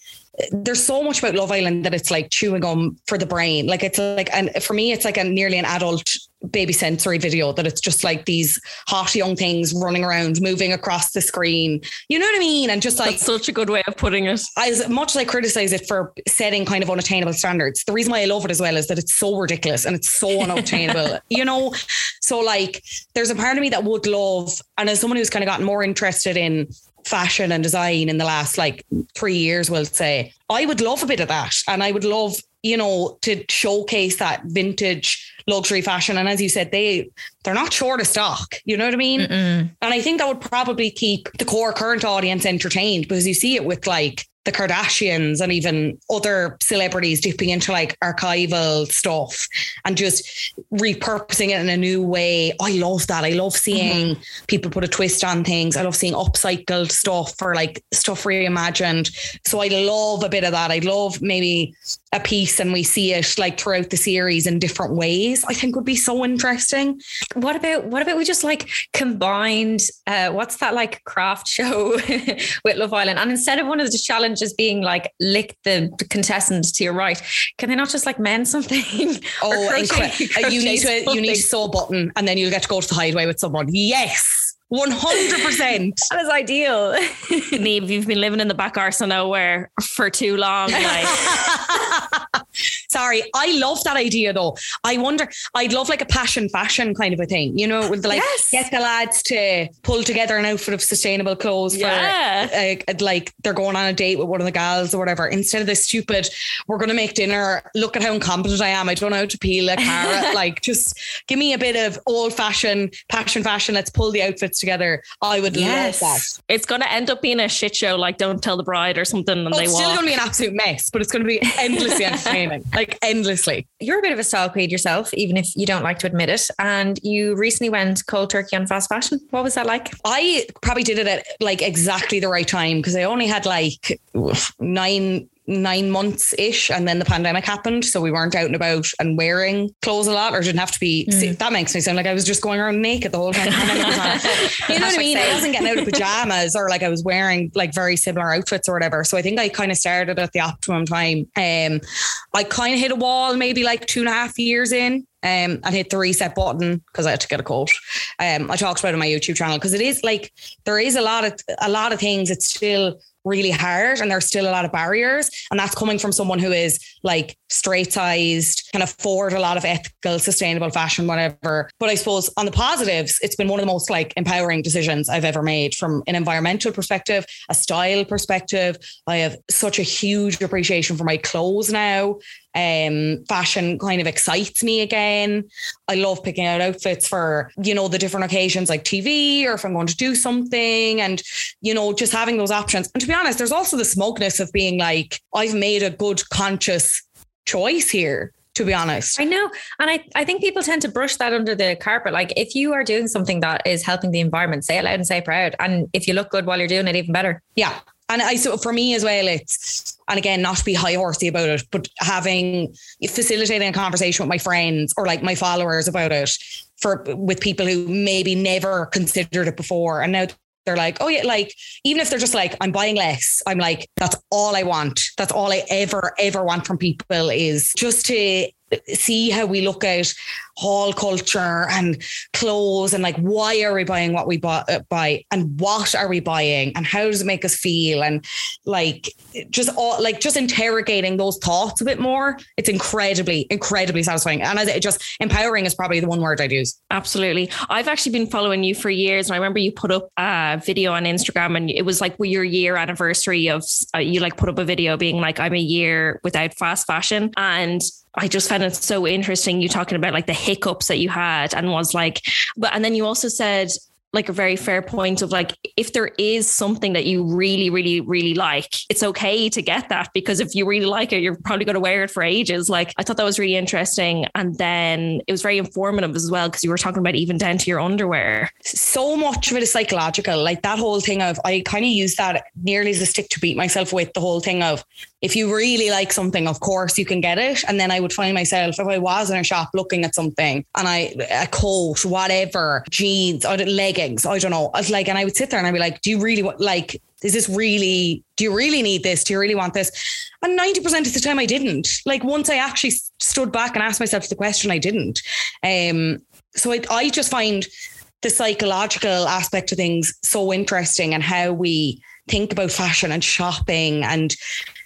there's so much about Love Island that it's like chewing gum for the brain. Like it's like and for me it's like a nearly an adult baby sensory video that it's just like these hot young things running around moving across the screen. You know what I mean? And just like
That's such a good way of putting it.
as much as I criticize it for setting kind of unattainable standards, the reason why I love it as well is that it's so ridiculous and it's so [laughs] unattainable, you know? So, like, there's a part of me that would love, and as someone who's kind of gotten more interested in fashion and design in the last like three years, we'll say, I would love a bit of that. And I would love, you know, to showcase that vintage luxury fashion. And as you said, they they're not short of stock. You know what I mean?
Mm-mm.
And I think that would probably keep the core current audience entertained because you see it with like the Kardashians and even other celebrities dipping into like archival stuff and just repurposing it in a new way. I love that. I love seeing mm-hmm. people put a twist on things. I love seeing upcycled stuff or like stuff reimagined. So I love a bit of that. I love maybe a piece and we see it like throughout the series in different ways. I think would be so interesting.
What about what about we just like combined uh what's that like craft show [laughs] with Love Island? And instead of one of the challenges being like lick the contestant to your right, can they not just like mend something? [laughs]
Oh,
crochet-
incre- uh, you need
crochet
to you need to sew a button and then you'll get to go to the hideaway with someone. Yes, one hundred percent. [laughs]
That is ideal.
Niamh, you've been living in the back arse of nowhere for too long. Like, [laughs]
Sorry, I love that idea though. I wonder, I'd love like a passion fashion kind of a thing, you know, with like
Yes.
get the lads to pull together an outfit of sustainable clothes
Yeah.
for uh, like they're going on a date with one of the gals or whatever. Instead of this stupid, we're going to make dinner. Look at how incompetent I am. I don't know how to peel a carrot. [laughs] like, just give me a bit of old fashioned passion fashion. Let's pull the outfits together. I would
Yes.
love that.
it's going to end up being a shit show, like Don't Tell the Bride or something. And
Oh,
they
it's still going to be an absolute mess, but it's going to be [laughs] endlessly entertaining. Like endlessly.
You're a bit of a style queen yourself, even if you don't like to admit it. And you recently went cold turkey on fast fashion. What was that like?
I probably did it at like exactly the right time because I only had like nine nine months ish, and then the pandemic happened, so we weren't out and about and wearing clothes a lot, or didn't have to be. Mm. See, that makes me sound like I was just going around naked the whole time. [laughs] you know what I mean? I wasn't getting out of pajamas, or like I was wearing like very similar outfits or whatever. So I think I kind of started at the optimum time. Um, I kind of hit a wall maybe like two and a half years in um, and hit the reset button because I had to get a coat. Um, I talked about it on my YouTube channel because it is like there is a lot of a lot of things. It's still really hard and there's still a lot of barriers. And that's coming from someone who is like straight sized, can afford a lot of ethical, sustainable fashion, whatever. But I suppose on the positives, it's been one of the most like empowering decisions I've ever made from an environmental perspective, a style perspective. I have such a huge appreciation for my clothes now. Um, fashion kind of excites me again. I love picking out outfits for, you know, the different occasions like TV or if I'm going to do something and, you know, just having those options. And to be honest, there's also the smokeness of being like, I've made a good conscious choice here to be honest.
I know. And I, I think people tend to brush that under the carpet. Like if you are doing something that is helping the environment, say it loud and say it proud. And if you look good while you're doing it, even better.
Yeah. And I so for me as well, it's and again, not to be high horsey about it, but having facilitating a conversation with my friends or like my followers about it for with people who maybe never considered it before. And now they're like, oh yeah, like even if they're just like, I'm buying less, I'm like, that's all I want. That's all I ever, ever want from people is just to see how we look at haul culture and clothes and like why are we buying what we buy, uh, buy and what are we buying and how does it make us feel? And like just all like just interrogating those thoughts a bit more it's incredibly incredibly satisfying. And it just empowering is probably the one word I'd use.
Absolutely. I've actually been following you for years and I remember you put up a video on Instagram and it was like your year anniversary of uh, you like put up a video being like I'm a year without fast fashion. And I just found it so interesting you talking about like the hiccups that you had and was like, but and then you also said like a very fair point of like if there is something that you really really really like it's okay to get that because if you really like it you're probably going to wear it for ages. Like i thought that was really interesting. And then it was very informative as well because you were talking about even down to your underwear.
So much of it is psychological. Like that whole thing of i kind of use that nearly as a stick to beat myself with the whole thing of if you really like something of course you can get it and then i would find myself if i was in a shop looking at something and i a coat whatever jeans or leggings. I don't know. I was like, and I would sit there and I'd be like, do you really want, like, is this really, do you really need this? Do you really want this? And 90% of the time I didn't. Like once I actually stood back and asked myself the question, I didn't. Um, so I, I just find the psychological aspect of things so interesting and how we think about fashion and shopping. And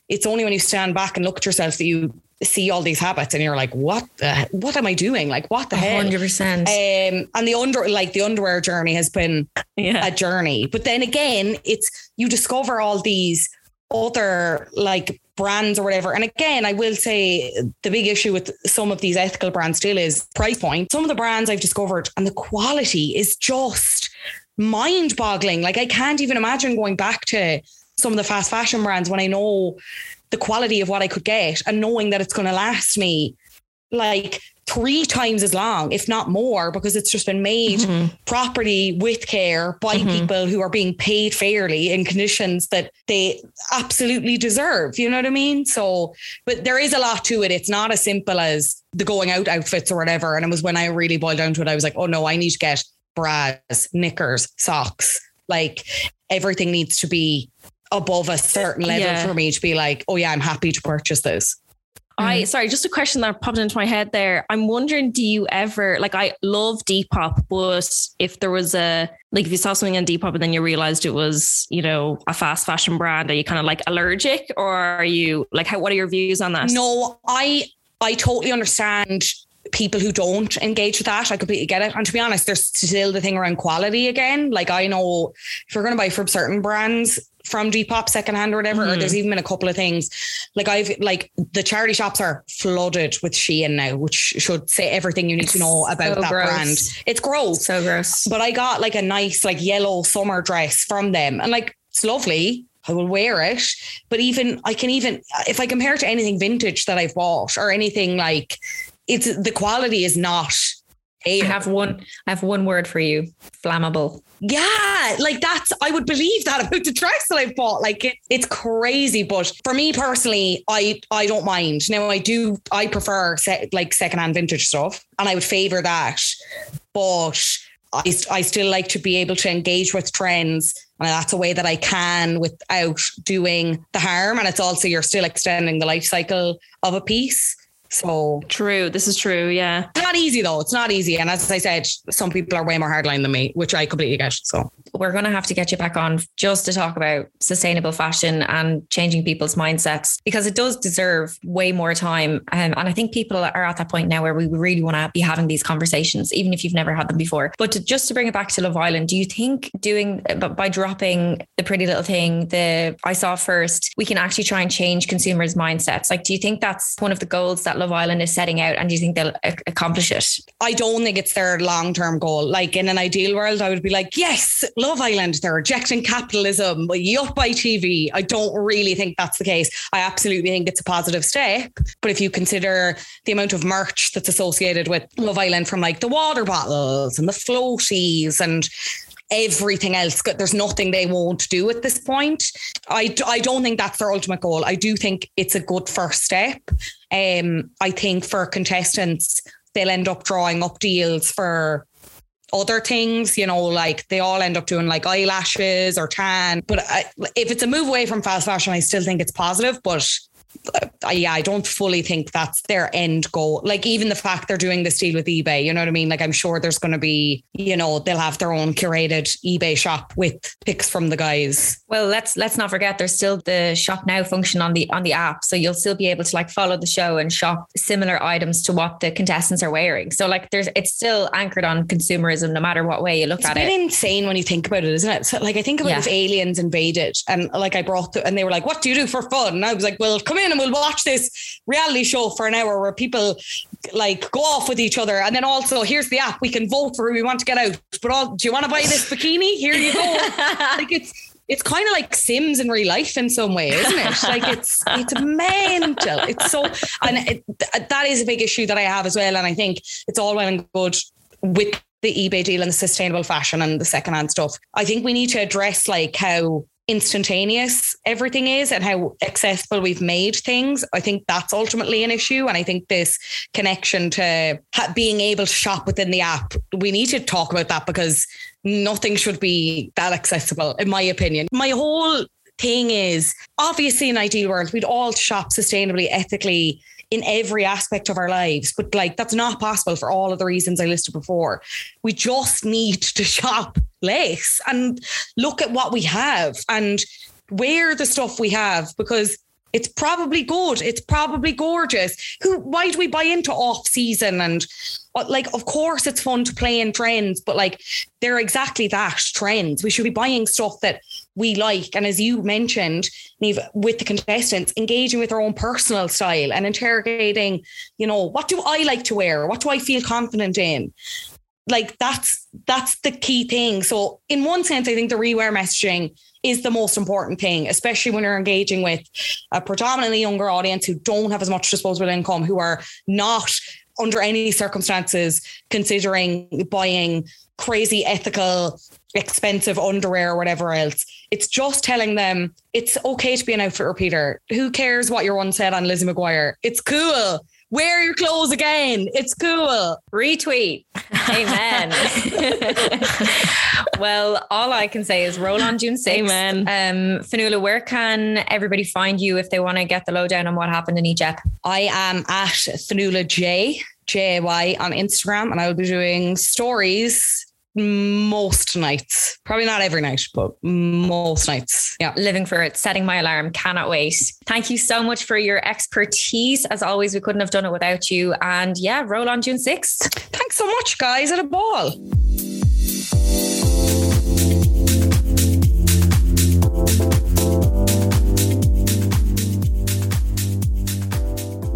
it's only when you stand back and look at yourself that you see all these habits and you're like, what the, what am I doing? Like, what the hell?
100%.
Um, and the under, like the underwear journey has been yeah. a journey. But then again, it's, you discover all these other like brands or whatever. And again, I will say the big issue with some of these ethical brands still is price point. Some of the brands I've discovered and the quality is just mind boggling. Like I can't even imagine going back to some of the fast fashion brands when I know the quality of what I could get and knowing that it's going to last me like three times as long, if not more, because it's just been made mm-hmm. properly with care by mm-hmm. people who are being paid fairly in conditions that they absolutely deserve. You know what I mean? So, but there is a lot to it. It's not as simple as the going out outfits or whatever. And it was when I really boiled down to it, I was like, oh no, I need to get bras, knickers, socks. Like everything needs to be above a certain level yeah. for me to be like, oh yeah, I'm happy to purchase this.
I mm. sorry, just a question that popped into my head there. I'm wondering, do you ever like I love Depop, but if there was a like if you saw something on Depop and then you realized it was, you know, a fast fashion brand, are you kind of like allergic or are you like how what are your views on that?
No, I I totally understand people who don't engage with that. I completely get it. And to be honest, there's still the thing around quality again. Like I know if you're gonna buy from certain brands, from Depop secondhand or whatever, mm-hmm. or there's even been a couple of things. Like I've like the charity shops are flooded with Shein now, which should say everything you need it's to know about so that gross. brand. It's gross.
So gross.
But I got like a nice like yellow summer dress from them. And like it's lovely. I will wear it. But even I can even if I compare it to anything vintage that I've bought or anything like it's the quality is not
I have one. I have one word for you: flammable.
Yeah, like that's I would believe that [laughs] about the dress that I bought. Like it, it's crazy, but for me personally, I I don't mind. Now I do I prefer se- like secondhand vintage stuff, and I would favor that. But I, I still like to be able to engage with trends and that's a way that I can without doing the harm. And it's also you're still extending the life cycle of a piece. So
true. This is true. Yeah.
It's not easy though. It's not easy. And as I said, some people are way more hardline than me, which I completely get. So
we're going to have to get you back on just to talk about sustainable fashion and changing people's mindsets because it does deserve way more time. Um, and I think people are at that point now where we really want to be having these conversations, even if you've never had them before. But to, just to bring it back to Love Island, do you think doing by dropping the pretty little thing, the I saw first, we can actually try and change consumers' mindsets? Like, do you think that's one of the goals that Love Island is setting out? And do you think they'll accomplish it?
I don't think it's their long term goal. Like in an ideal world, I would be like, yes, Love Island, they're rejecting capitalism, yup by TV. I don't really think that's the case. I absolutely think it's a positive step. But if you consider the amount of merch that's associated with Love Island from like the water bottles and the floaties and everything else. There's nothing they won't do at this point. I, I don't think that's their ultimate goal. I do think it's a good first step. Um, I think for contestants, they'll end up drawing up deals for other things, you know, like they all end up doing like eyelashes or tan. But I, if it's a move away from fast fashion, I still think it's positive. But yeah, I don't fully think that's their end goal. Like even the fact they're doing this deal with eBay, you know what I mean? Like I'm sure there's going to be, you know, they'll have their own curated eBay shop with picks from the guys.
Well, let's let's not forget there's still the shop now function on the on the app, so you'll still be able to like follow the show and shop similar items to what the contestants are wearing. So like there's it's still anchored on consumerism, no matter what way you look
it's
at
it.
It's
insane when you think about it, isn't it? So like I think about yeah. if aliens invaded and like I brought the, and they were like, "What do you do for fun?" And I was like, "Well, come in and we'll watch this reality show for an hour where people like go off with each other. And then also here's the app. We can vote for who we want to get out. But all, do you want to buy this bikini? Here you go. [laughs] like it's it's kind of like Sims in real life in some way, isn't it? [laughs] like it's it's mental. It's so and it, that is a big issue that I have as well. And I think it's all well and good with the eBay deal and the sustainable fashion and the secondhand stuff. I think we need to address like how instantaneous everything is and how accessible we've made things. I think that's ultimately an issue. And I think this connection to being able to shop within the app, we need to talk about that because nothing should be that accessible, in my opinion. My whole thing is obviously in ideal world, we'd all shop sustainably, ethically in every aspect of our lives. But like that's not possible for all of the reasons I listed before. We just need to [laughs] shop less and look at what we have and wear the stuff we have because it's probably good. It's probably gorgeous. Who why do we buy into off season and uh, like of course it's fun to play in trends, but like they're exactly that trends. We should be buying stuff that we like. And as you mentioned, Niamh, with the contestants, engaging with their own personal style and interrogating, you know, what do I like to wear? What do I feel confident in? Like that's that's the key thing. So in one sense, I think the rewear messaging is the most important thing, especially when you're engaging with a predominantly younger audience who don't have as much disposable income, who are not under any circumstances considering buying crazy ethical expensive underwear or whatever else. It's just telling them it's okay to be an outfit repeater. Who cares what your one said on Lizzie McGuire? It's cool. Wear your clothes again. It's cool.
Retweet. Amen. [laughs] well, all I can say is roll on June 6th.
Amen.
Um, Fionnuala, where can everybody find you if they want to get the lowdown on what happened in Egypt?
I am at Fionnuala J. J Y on Instagram, and I will be doing stories most nights. Probably not every night, but most nights. Yeah.
Living for it, setting my alarm. Cannot wait. Thank you so much for your expertise. As always, we couldn't have done it without you. And yeah, roll on June 6th.
Thanks so much, guys, at a ball.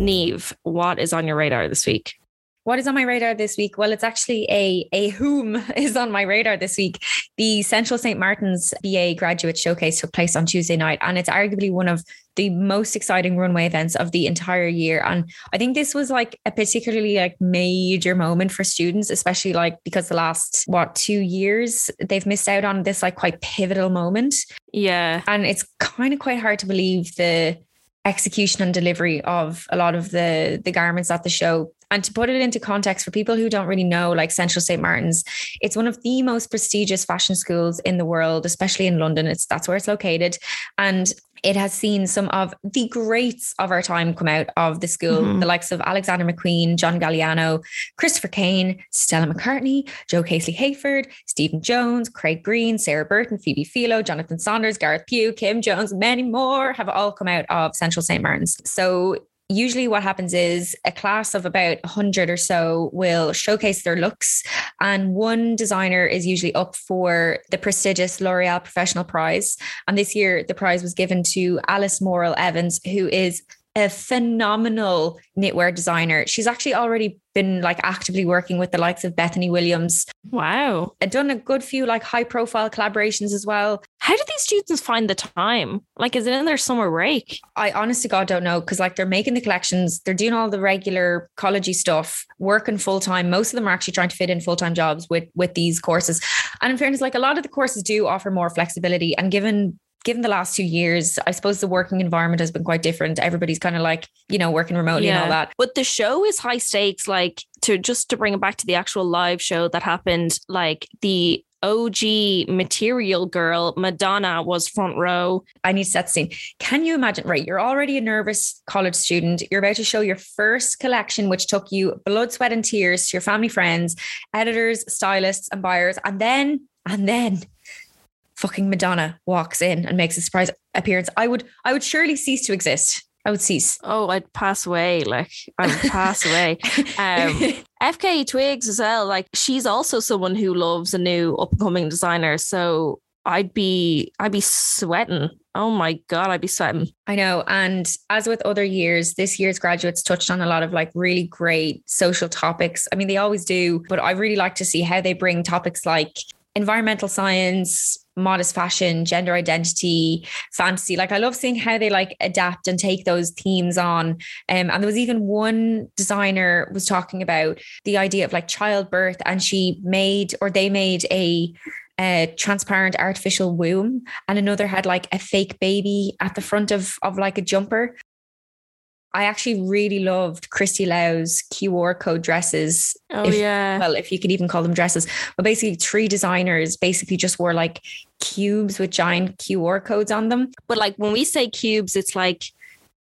Niamh, what is on your radar this week?
What is on my radar this week? Well, it's actually a a whom [laughs] is on my radar this week. The Central St. Martin's BA graduate showcase took place on Tuesday night, and it's arguably one of the most exciting runway events of the entire year. And I think this was like a particularly like major moment for students, especially like because the last what two years they've missed out on this like quite pivotal moment.
Yeah.
And it's kind of quite hard to believe the execution and delivery of a lot of the the garments at the show and to put it into context for people who don't really know, like Central St. Martin's, it's one of the most prestigious fashion schools in the world, especially in London. It's that's where it's located. And it has seen some of the greats of our time come out of the school, mm-hmm. the likes of Alexander McQueen, John Galliano, Christopher Kane, Stella McCartney, Joe Casely Hayford, Stephen Jones, Craig Green, Sarah Burton, Phoebe Philo, Jonathan Saunders, Gareth Pugh, Kim Jones, many more have all come out of Central St. Martin's. So usually what happens is a class of about 100 or so will showcase their looks and one designer is usually up for the prestigious L'Oreal Professional Prize. And this year the prize was given to Alice Morrill Evans who is a phenomenal knitwear designer. She's actually already been like actively working with the likes of Bethany Williams.
Wow.
And done a good few like high profile collaborations as well.
How do these students find the time? Like, is it in their summer break?
I honestly God don't know. Cause like they're making the collections, they're doing all the regular collegey stuff, working full time. Most of them are actually trying to fit in full time jobs with with these courses. And in fairness, like a lot of the courses do offer more flexibility. And given given the last two years, I suppose the working environment has been quite different. Everybody's kind of like, you know, working remotely yeah. and all that.
But the show is high stakes. Like to just to bring it back to the actual live show that happened, like the OG material girl, Madonna, was front row.
I need to set the scene. Can you imagine? Right, you're already a nervous college student. You're about to show your first collection, which took you blood, sweat, and tears to your family, friends, editors, stylists, and buyers. And then, and then fucking Madonna walks in and makes a surprise appearance, I would I would surely cease to exist. I would cease.
Oh, I'd pass away. Like I would pass away. [laughs] Um, FKA Twigs as well. Like she's also someone who loves a new up and coming designer. So I'd be I'd be sweating. Oh my god, I'd be sweating.
I know. And as with other years, this year's graduates touched on a lot of like really great social topics. I mean, they always do, but I really like to see how they bring topics like environmental science, modest fashion, gender identity, fantasy. Like I love seeing how they like adapt and take those themes on. Um, and there was even one designer was talking about the idea of like childbirth, and she made or they made a a transparent artificial womb and another had like a fake baby at the front of of like a jumper I actually really loved Christy Lau's QR code dresses.
Oh
if,
yeah.
Well, if you could even call them dresses. But basically three designers basically just wore like cubes with giant QR codes on them.
But like when we say cubes, it's like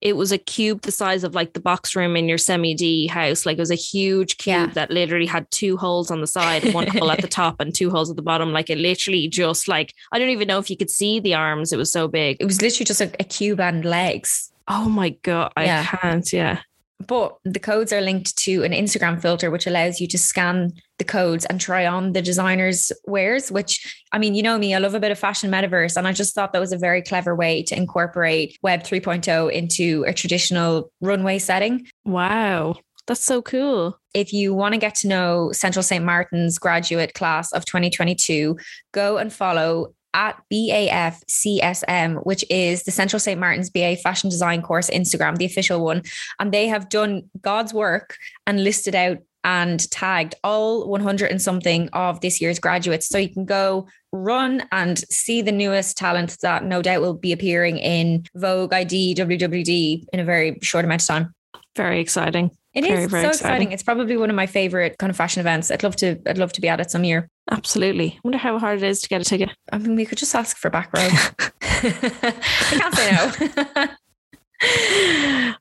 it was a cube the size of like the box room in your semi D house. Like it was a huge cube yeah. that literally had two holes on the side, one hole at the [laughs] top and two holes at the bottom. Like it literally just like I don't even know if you could see the arms. It was so big.
It was literally just a, a cube and legs.
Oh my God, I yeah. can't. Yeah.
But the codes are linked to an Instagram filter, which allows you to scan the codes and try on the designer's wares, which I mean, you know me, I love a bit of fashion metaverse. And I just thought that was a very clever way to incorporate Web 3.0 into a traditional runway setting.
Wow. That's so cool.
If you want to get to know Central St. Martin's graduate class of 2022, go and follow at BAFCSM, which is the Central St. Martin's BA Fashion Design course Instagram, the official one. And they have done God's work and listed out and tagged all 100 and something of this year's graduates. So you can go run and see the newest talent that no doubt will be appearing in Vogue, ID, WWD in a very short amount of time.
Very exciting.
It
very,
is very so exciting. exciting. It's probably one of my favorite kind of fashion events. I'd love to. I'd love to be at it some year.
Absolutely. I wonder how hard it is to get a ticket.
I mean, we could just ask for back row. [laughs] I can't say no. [laughs]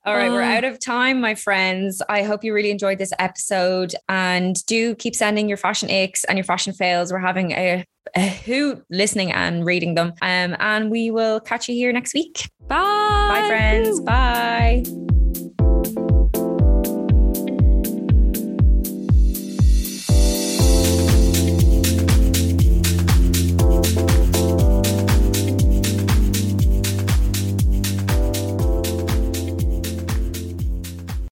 All right, we're out of time, my friends. I hope you really enjoyed this episode and do keep sending your fashion icks and your fashion fails. We're having a, a hoot listening and reading them. Um, and we will catch you here next week.
Bye.
Bye, friends. Bye.